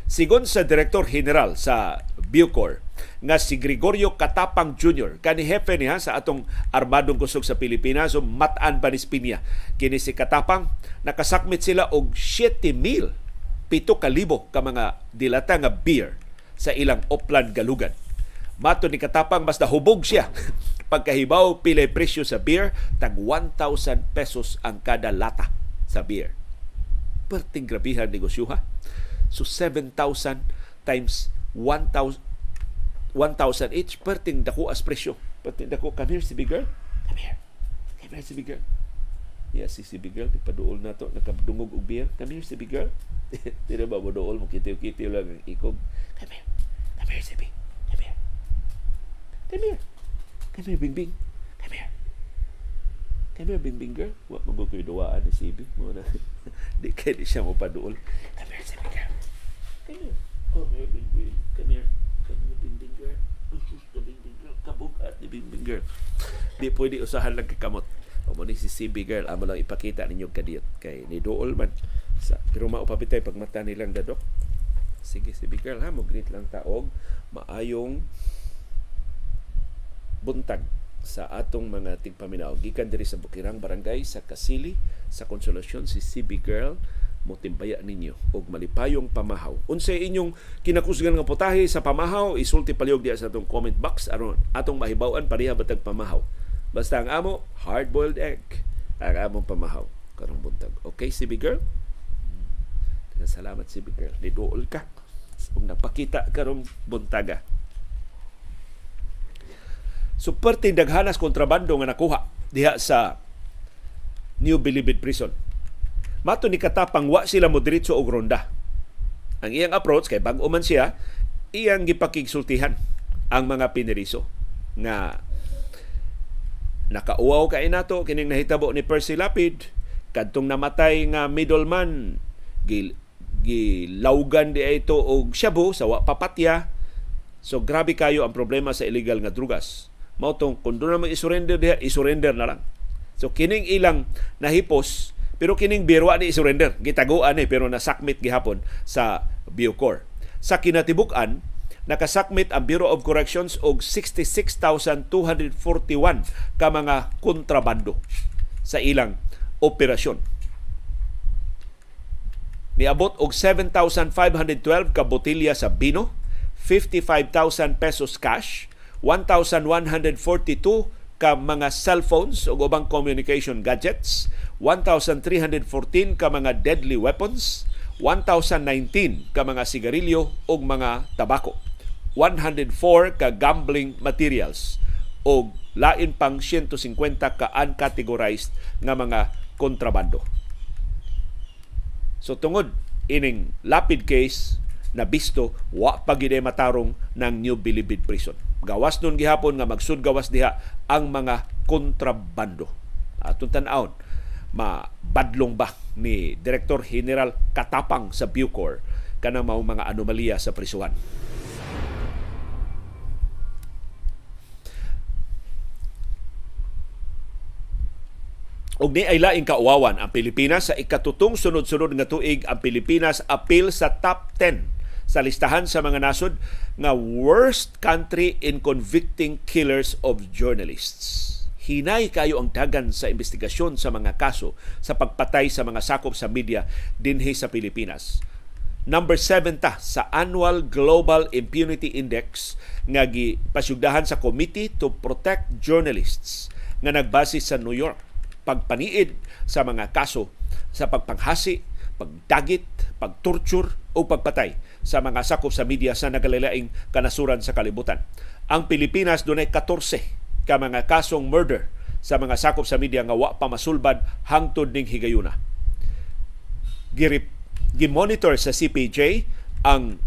Sigon sa Director General sa Bucor, nga si Gregorio Katapang Jr. Kani hepe niya sa atong armadong kusog sa Pilipinas so matan pa ni Spinya. Kini si Katapang nakasakmit sila og 7,000 pito kalibo ka mga dilata nga beer sa ilang Oplan Galugan. Mato ni Katapang mas nahubog siya pagkahibaw pilay presyo sa beer tag 1,000 pesos ang kada lata sa beer. Perting grabihan negosyo ha. So 7,000 times 1,000 1,000 each, perting dako as presyo. Perting dako, come here, si big girl. Come here. Come here, si big girl. Yeah, si si big girl, ipaduol na to, nakadungog og beer. Come here, si big girl. Di na ba mo dool, mo kitiw-kitiw lang ang ikog. Come here. Come here, si big. Come here. Come here. Come here, Bing. Come here. Come here, Bing girl. Wa mo ko duwaan ni si Bing. Mo di kay di siya mo paduol. Come here, si big girl. Come here. Here, Bing Bing. Come here kabog at ni Bingbing girl. Di pwede usahan lang kakamot. O mo ni si CB girl. Amo lang ipakita ninyo kadiyot kay ni Dool man. Sa pero mao papitay pagmata nilang dadok sige CB girl ha? Mo greet lang taog maayong buntag sa atong mga tigpaminaw. Gikan diri sa Bukirang Barangay sa Kasili sa Konsolasyon si CB girl mo timbaya ninyo og malipayong pamahaw. Unsay inyong kinakusgan nga putahe sa pamahaw, isulti palihog diya sa atong comment box aron atong mahibaw-an pareha batag pamahaw. Basta ang amo hard-boiled egg ang among pamahaw karong buntag. Okay, si big girl? Salamat si big girl. Liduol ka. Kung napakita karong buntaga. Superti daghanas kontrabando nga nakuha diha sa New Bilibid Prison Mato ni Katapang wa sila mo diretso og ronda. Ang iyang approach kay bag-o man siya, iyang gipakigsultihan ang mga piniriso nga nakauaw kay nato kining nahitabo ni Percy Lapid kadtong namatay nga middleman gil gilawgan di ito og shabu sa wa papatya. So grabe kayo ang problema sa illegal nga drugas. Mao tong kun na mo isurrender diha isurrender na lang. So kining ilang nahipos pero kining birwa ni surrender. Gitaguan ni pero nasakmit gihapon sa Bucor. Sa kinatibuk-an, nakasakmit ang Bureau of Corrections og 66,241 ka mga kontrabando sa ilang operasyon. Niabot og 7,512 ka botilya sa bino, 55,000 pesos cash, 1,142 ka mga cellphones o ubang communication gadgets, 1,314 ka mga deadly weapons, 1,019 ka mga sigarilyo o mga tabako, 104 ka gambling materials o lain pang 150 ka uncategorized nga mga kontrabando. So tungod ining lapid case na bisto wa pa gid matarong ng New Bilibid Prison. Gawas nun gihapon nga magsud gawas diha ang mga kontrabando. Atong tan-awon mabadlong ba ni Director General Katapang sa Bucor kana mao mga anomalya sa prisuhan. Og ni ay laing kauwawan ang Pilipinas sa ikatutong sunod-sunod nga tuig ang Pilipinas apil sa top 10 sa listahan sa mga nasod nga worst country in convicting killers of journalists hinay kayo ang dagan sa investigasyon sa mga kaso sa pagpatay sa mga sakop sa media dinhi sa Pilipinas. Number 7 ta sa Annual Global Impunity Index nga gipasyugdahan sa Committee to Protect Journalists nga nagbase sa New York. Pagpaniid sa mga kaso sa pagpanghasi, pagdagit, pagtorture o pagpatay sa mga sakop sa media sa nagalilaing kanasuran sa kalibutan. Ang Pilipinas dunay 14 ka mga kasong murder sa mga sakop sa media nga wa pa masulbad hangtod ning higayuna. Girip gimonitor sa CPJ ang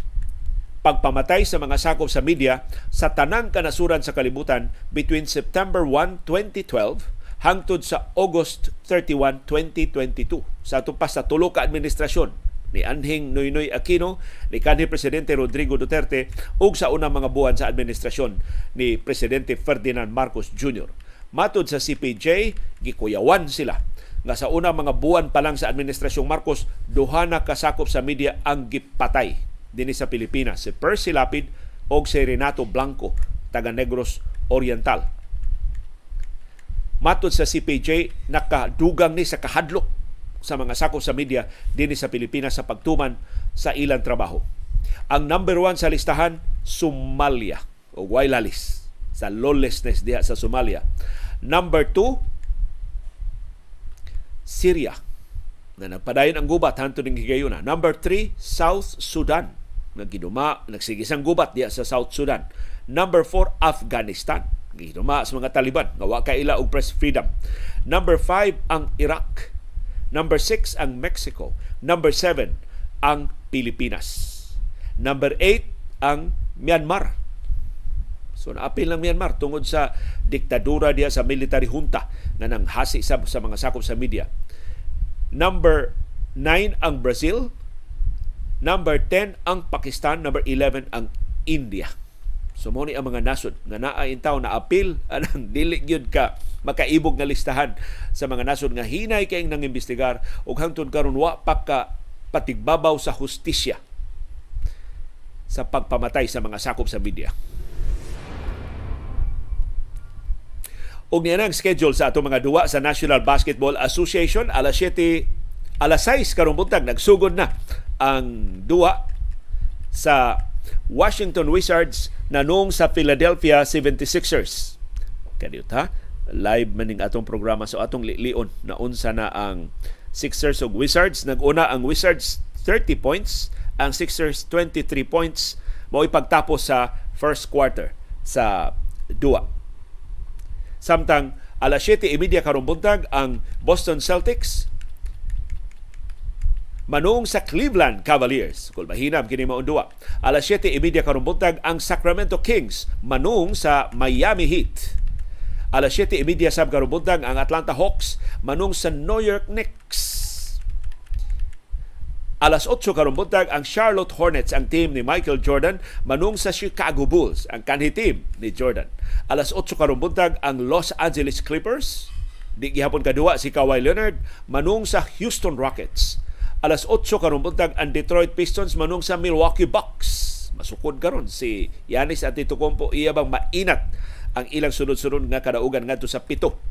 pagpamatay sa mga sakop sa media sa tanang kanasuran sa kalibutan between September 1, 2012 hangtod sa August 31, 2022 sa tupas sa tulo ka administrasyon ni Anhing Noynoy Aquino, ni kanhi Presidente Rodrigo Duterte ug sa unang mga buwan sa administrasyon ni Presidente Ferdinand Marcos Jr. Matod sa CPJ, gikuyawan sila nga sa unang mga buwan pa lang sa administrasyong Marcos, duha na kasakop sa media ang gipatay dinhi sa Pilipinas si Percy Lapid o si Renato Blanco taga Negros Oriental. Matod sa CPJ, nakadugang ni sa kahadlok sa mga sakop sa media dinhi sa Pilipinas sa pagtuman sa ilang trabaho. Ang number one sa listahan, Somalia o Wailalis sa lawlessness diha sa Somalia. Number two, Syria na nagpadayon ang gubat hanto ning higayuna. Number three, South Sudan na giduma nagsigisang gubat diha sa South Sudan. Number four, Afghanistan giduma sa mga Taliban nga wa kay ila og press freedom. Number five, ang Iraq Number 6 ang Mexico. Number 7 ang Pilipinas. Number 8 ang Myanmar. So naapil ng Myanmar tungod sa diktadura diya sa military junta na nang hasi sa, sa mga sakop sa media. Number 9 ang Brazil. Number 10 ang Pakistan. Number 11 ang India. So mo ni ang mga nasod nga naa intaw na apil anang dili gyud ka makaibog nga listahan sa mga nasod nga hinay kay nang imbestigar ug hangtod karon wa pa ka patigbabaw sa hustisya sa pagpamatay sa mga sakop sa media. Og niya ang schedule sa ato mga duwa sa National Basketball Association alas 7 alas 6 karong buntag nagsugod na ang duwa sa Washington Wizards nanong sa Philadelphia 76ers. Kadiyot ha? Live maning atong programa so atong lion na unsa na ang Sixers ug Wizards. Naguna ang Wizards 30 points, ang Sixers 23 points mao ipagtapos sa first quarter sa duwa. Samtang alas 7.30 karong buntag ang Boston Celtics manung sa Cleveland Cavaliers. Kung mahinam kini mao duwa. Alas 7.30 karong buntag ang Sacramento Kings manung sa Miami Heat. Alas 7.30 sab karong buntag ang Atlanta Hawks manung sa New York Knicks. Alas 8 karong buntag ang Charlotte Hornets ang team ni Michael Jordan manung sa Chicago Bulls ang kanhi team ni Jordan. Alas 8 karong buntag ang Los Angeles Clippers di gihapon kadua si Kawhi Leonard manung sa Houston Rockets. Alas 8 karong buntag ang Detroit Pistons manung sa Milwaukee Bucks. Masukod karon si Giannis Antetokounmpo iya bang mainat ang ilang sunod-sunod nga kadaugan ngadto sa pito.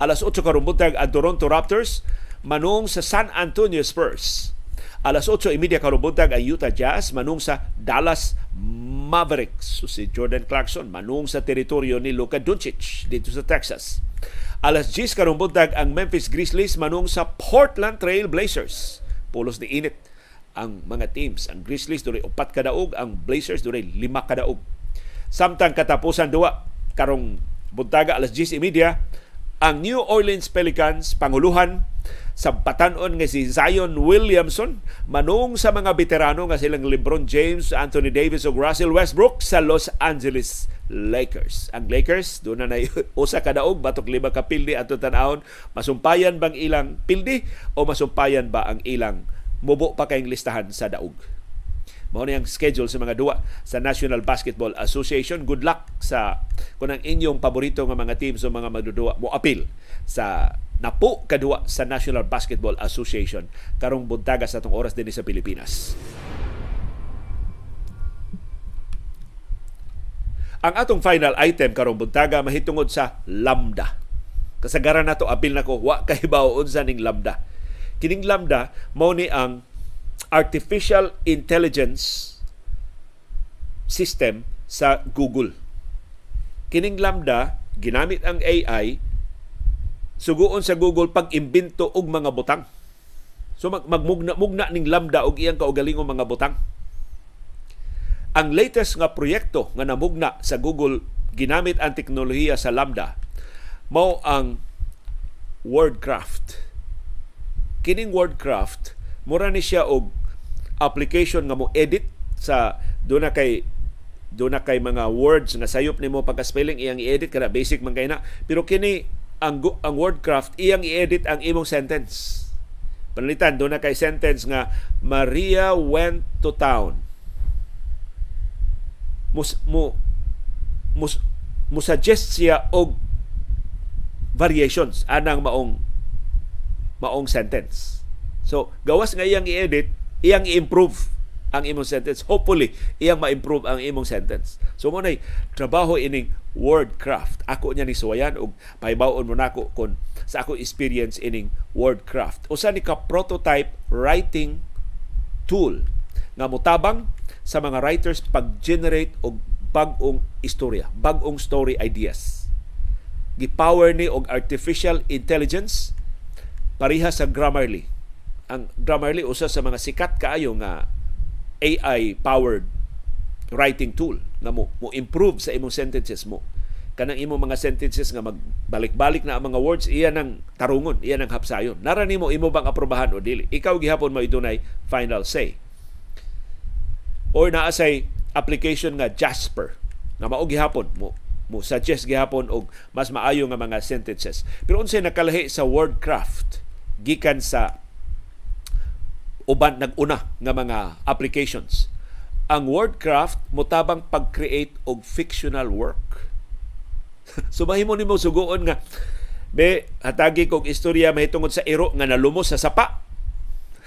Alas 8 karong buntag ang Toronto Raptors manung sa San Antonio Spurs. Alas 8.30 karubuntag ang Utah Jazz manung sa Dallas Mavericks. So si Jordan Clarkson manung sa teritoryo ni Luka Doncic dito sa Texas. Alas 10 karubuntag ang Memphis Grizzlies manung sa Portland Trail Blazers. Pulos ni init ang mga teams. Ang Grizzlies doon upat kadaog, ang Blazers doon lima kadaog. Samtang katapusan duwa karong buntaga alas 10.30 ang New Orleans Pelicans panguluhan sa batanon nga si Zion Williamson manung sa mga veterano nga silang LeBron James, Anthony Davis ug Russell Westbrook sa Los Angeles Lakers. Ang Lakers doon na usa ka daog batok lima ka pildi ato tan-awon masumpayan bang ilang pildi o masumpayan ba ang ilang mubo pa kayong listahan sa daog. Mao ang schedule sa mga duwa sa National Basketball Association. Good luck sa kung ang inyong paborito nga mga teams o mga magdudua mo appeal sa napo kadua sa National Basketball Association karong buntaga sa atong oras din sa Pilipinas. Ang atong final item karong buntaga mahitungod sa lambda. Kasagaran nato apil nako wa kahibaw unsa ning lambda. Kining lambda mao ni ang artificial intelligence system sa Google. Kining lambda ginamit ang AI suguon sa Google pag-imbento og mga butang. So mag magmugna-mugna ning lambda og iyang kaugalingong mga butang. Ang latest nga proyekto nga namugna sa Google ginamit ang teknolohiya sa lambda mao ang Wordcraft. Kining Wordcraft mura ni siya og application nga mo edit sa do na kay do na kay mga words nga sayop nimo pagka spelling iyang i-edit kada basic man kay na pero kini ang, ang Wordcraft, iyang i-edit ang imong sentence. Panalitan, doon na kay sentence nga, Maria went to town. Mus, mo, mus, mo suggest siya og variations anang maong maong sentence. So, gawas nga iyang i-edit, iyang i-improve ang imong sentence. Hopefully, iyang ma-improve ang imong sentence. So mo trabaho ining wordcraft. Ako niya ni suwayan og pahibawon mo nako kon sa ako experience ining wordcraft. Usa ni ka prototype writing tool nga mutabang sa mga writers pag-generate og bag-ong istorya, bag-ong story ideas. Gipower ni og artificial intelligence pareha sa Grammarly. Ang Grammarly usa sa mga sikat kaayo nga AI-powered writing tool nga mo, mo improve sa imong sentences mo. Kanang imong mga sentences nga magbalik-balik na ang mga words, iya nang tarungon, iya nang hapsayon. Nara nimo imo bang aprobahan o dili? Ikaw gihapon mo idunay final say. Or naa say application nga Jasper nga mao gihapon mo mo suggest gihapon og mas maayo nga mga sentences. Pero unsay nakalahi sa wordcraft gikan sa uban nag-una nga mga applications. ang wordcraft motabang pag-create og fictional work. so mahimo nimo suguon nga be hatagi kog istorya mahitungod sa iro nga nalumos sa sapa.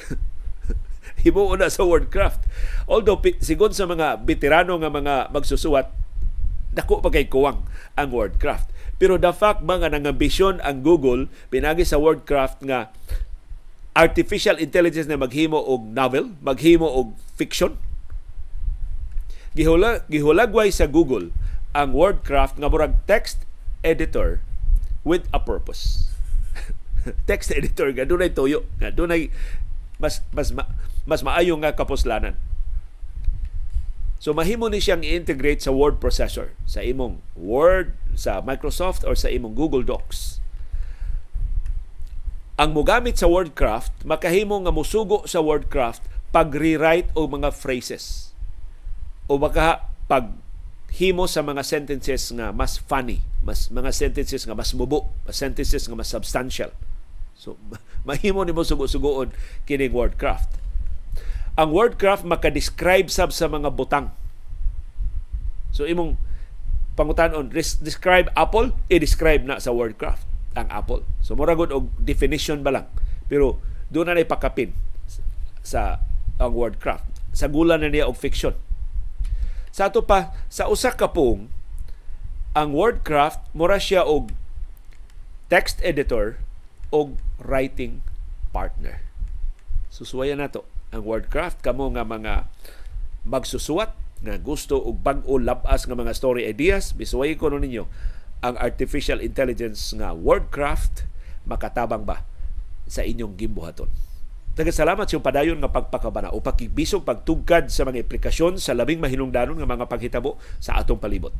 himuon na sa wordcraft. Although sigon sa mga veterano nga mga magsusuwat dako pa kay kuwang ang wordcraft. Pero the fact ba nga nangambisyon ang Google pinagi sa wordcraft nga artificial intelligence na maghimo og novel, maghimo og fiction. Gihula, gihulagway sa Google ang Wordcraft nga murag text editor with a purpose. text editor nga dunay tuyo, nga dunay mas mas mas maayo nga kapuslanan. So mahimo ni siyang i-integrate sa word processor sa imong Word sa Microsoft or sa imong Google Docs ang mogamit sa wordcraft makahimo nga musugo sa wordcraft pag-rewrite o mga phrases o maka pag himo sa mga sentences nga mas funny, mas mga sentences nga mas mubo, mas sentences nga mas substantial. So mahimo nimo sugo-sugoon kining wordcraft. Ang wordcraft maka-describe sab sa mga butang. So imong pangutanon describe apple, i-describe na sa wordcraft ang Apple. So mura gud og definition ba lang. Pero doon na ipakapin sa ang wordcraft. Sa gula na niya og fiction. Sa ato pa sa usa ka pong ang wordcraft mura siya og text editor og writing partner. Susuwayan nato ang wordcraft kamo nga mga magsusuwat nga gusto og bag-o labas nga mga story ideas bisuway ko ninyo ang artificial intelligence nga wordcraft makatabang ba sa inyong gimbuhaton. Nagasalamat sa padayon nga pagpakabana o pakibisog pagtugkad sa mga implikasyon sa labing mahinungdanon nga mga paghitabo sa atong palibot.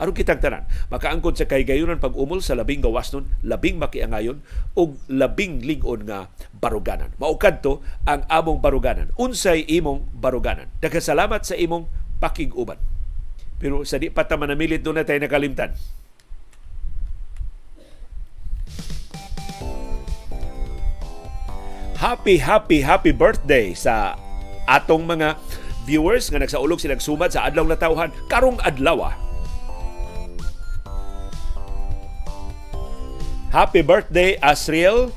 Aron kitang tanan, makaangkon sa kaygayunan pag-umol sa labing gawasnon, labing makiangayon o labing ligon nga baruganan. Maukad to ang among baruganan. Unsay imong baruganan. Nagasalamat sa imong pakiguban. Pero sa di pa ta manamilit doon na tayo nakalimtan happy, happy, happy birthday sa atong mga viewers nga nagsaulog silang sumad sa adlaw na tawhan karong adlaw. Ah. Happy birthday Asriel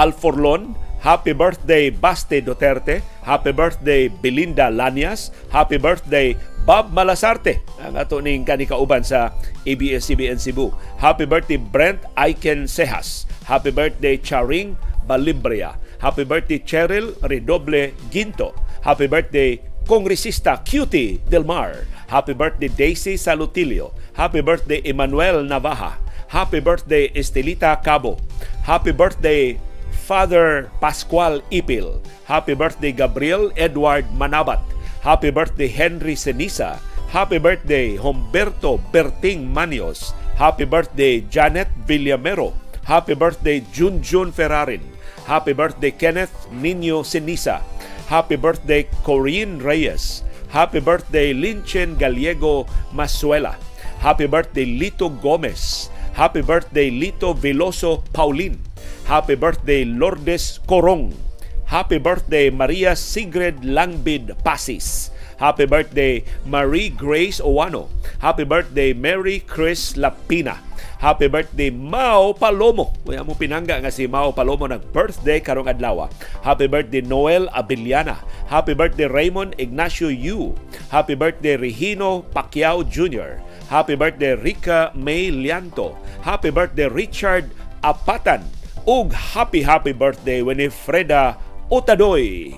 Alforlon. Happy birthday Baste Duterte. Happy birthday Belinda Lanias. Happy birthday Bob Malasarte. Ang ato ning kanikauban sa ABS-CBN Cebu. Happy birthday Brent Aiken Sehas. Happy birthday Charing Balibria. Happy birthday Cheryl Redoble Ginto. Happy birthday Kongresista Cutie Del Mar. Happy birthday Daisy Salutilio. Happy birthday Emmanuel Navaja. Happy birthday Estelita Cabo. Happy birthday Father Pascual Ipil. Happy birthday Gabriel Edward Manabat. Happy birthday Henry Senisa. Happy birthday Humberto Berting Manios. Happy birthday Janet Villamero. Happy birthday Junjun Ferrarin. Happy birthday Kenneth Nino Sinisa. Happy birthday Corinne Reyes. Happy birthday Linchen Gallego Masuela. Happy birthday Lito Gomez. Happy birthday Lito Veloso Paulin. Happy birthday Lourdes Corong. Happy birthday Maria Sigrid Langbid Pasis. Happy birthday Marie Grace Owano. Happy birthday Mary Chris Lapina. Happy birthday Mao Palomo. Kuya mo pinangga nga si Mao Palomo nag birthday karong adlaw. Happy birthday Noel Abiliana. Happy birthday Raymond Ignacio Yu. Happy birthday Regino Pacquiao Jr. Happy birthday Rica May Lianto. Happy birthday Richard Apatan. Ug happy happy birthday Winifreda Otadoy.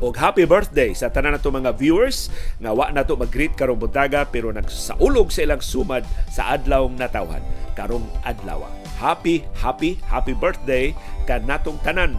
Og happy birthday sa tanan nato mga viewers nga wa nato mag-greet karong buntaga pero nagsaulog sa ilang sumad sa adlawng natawhan karong adlaw. Happy, happy, happy birthday kanatong tanan.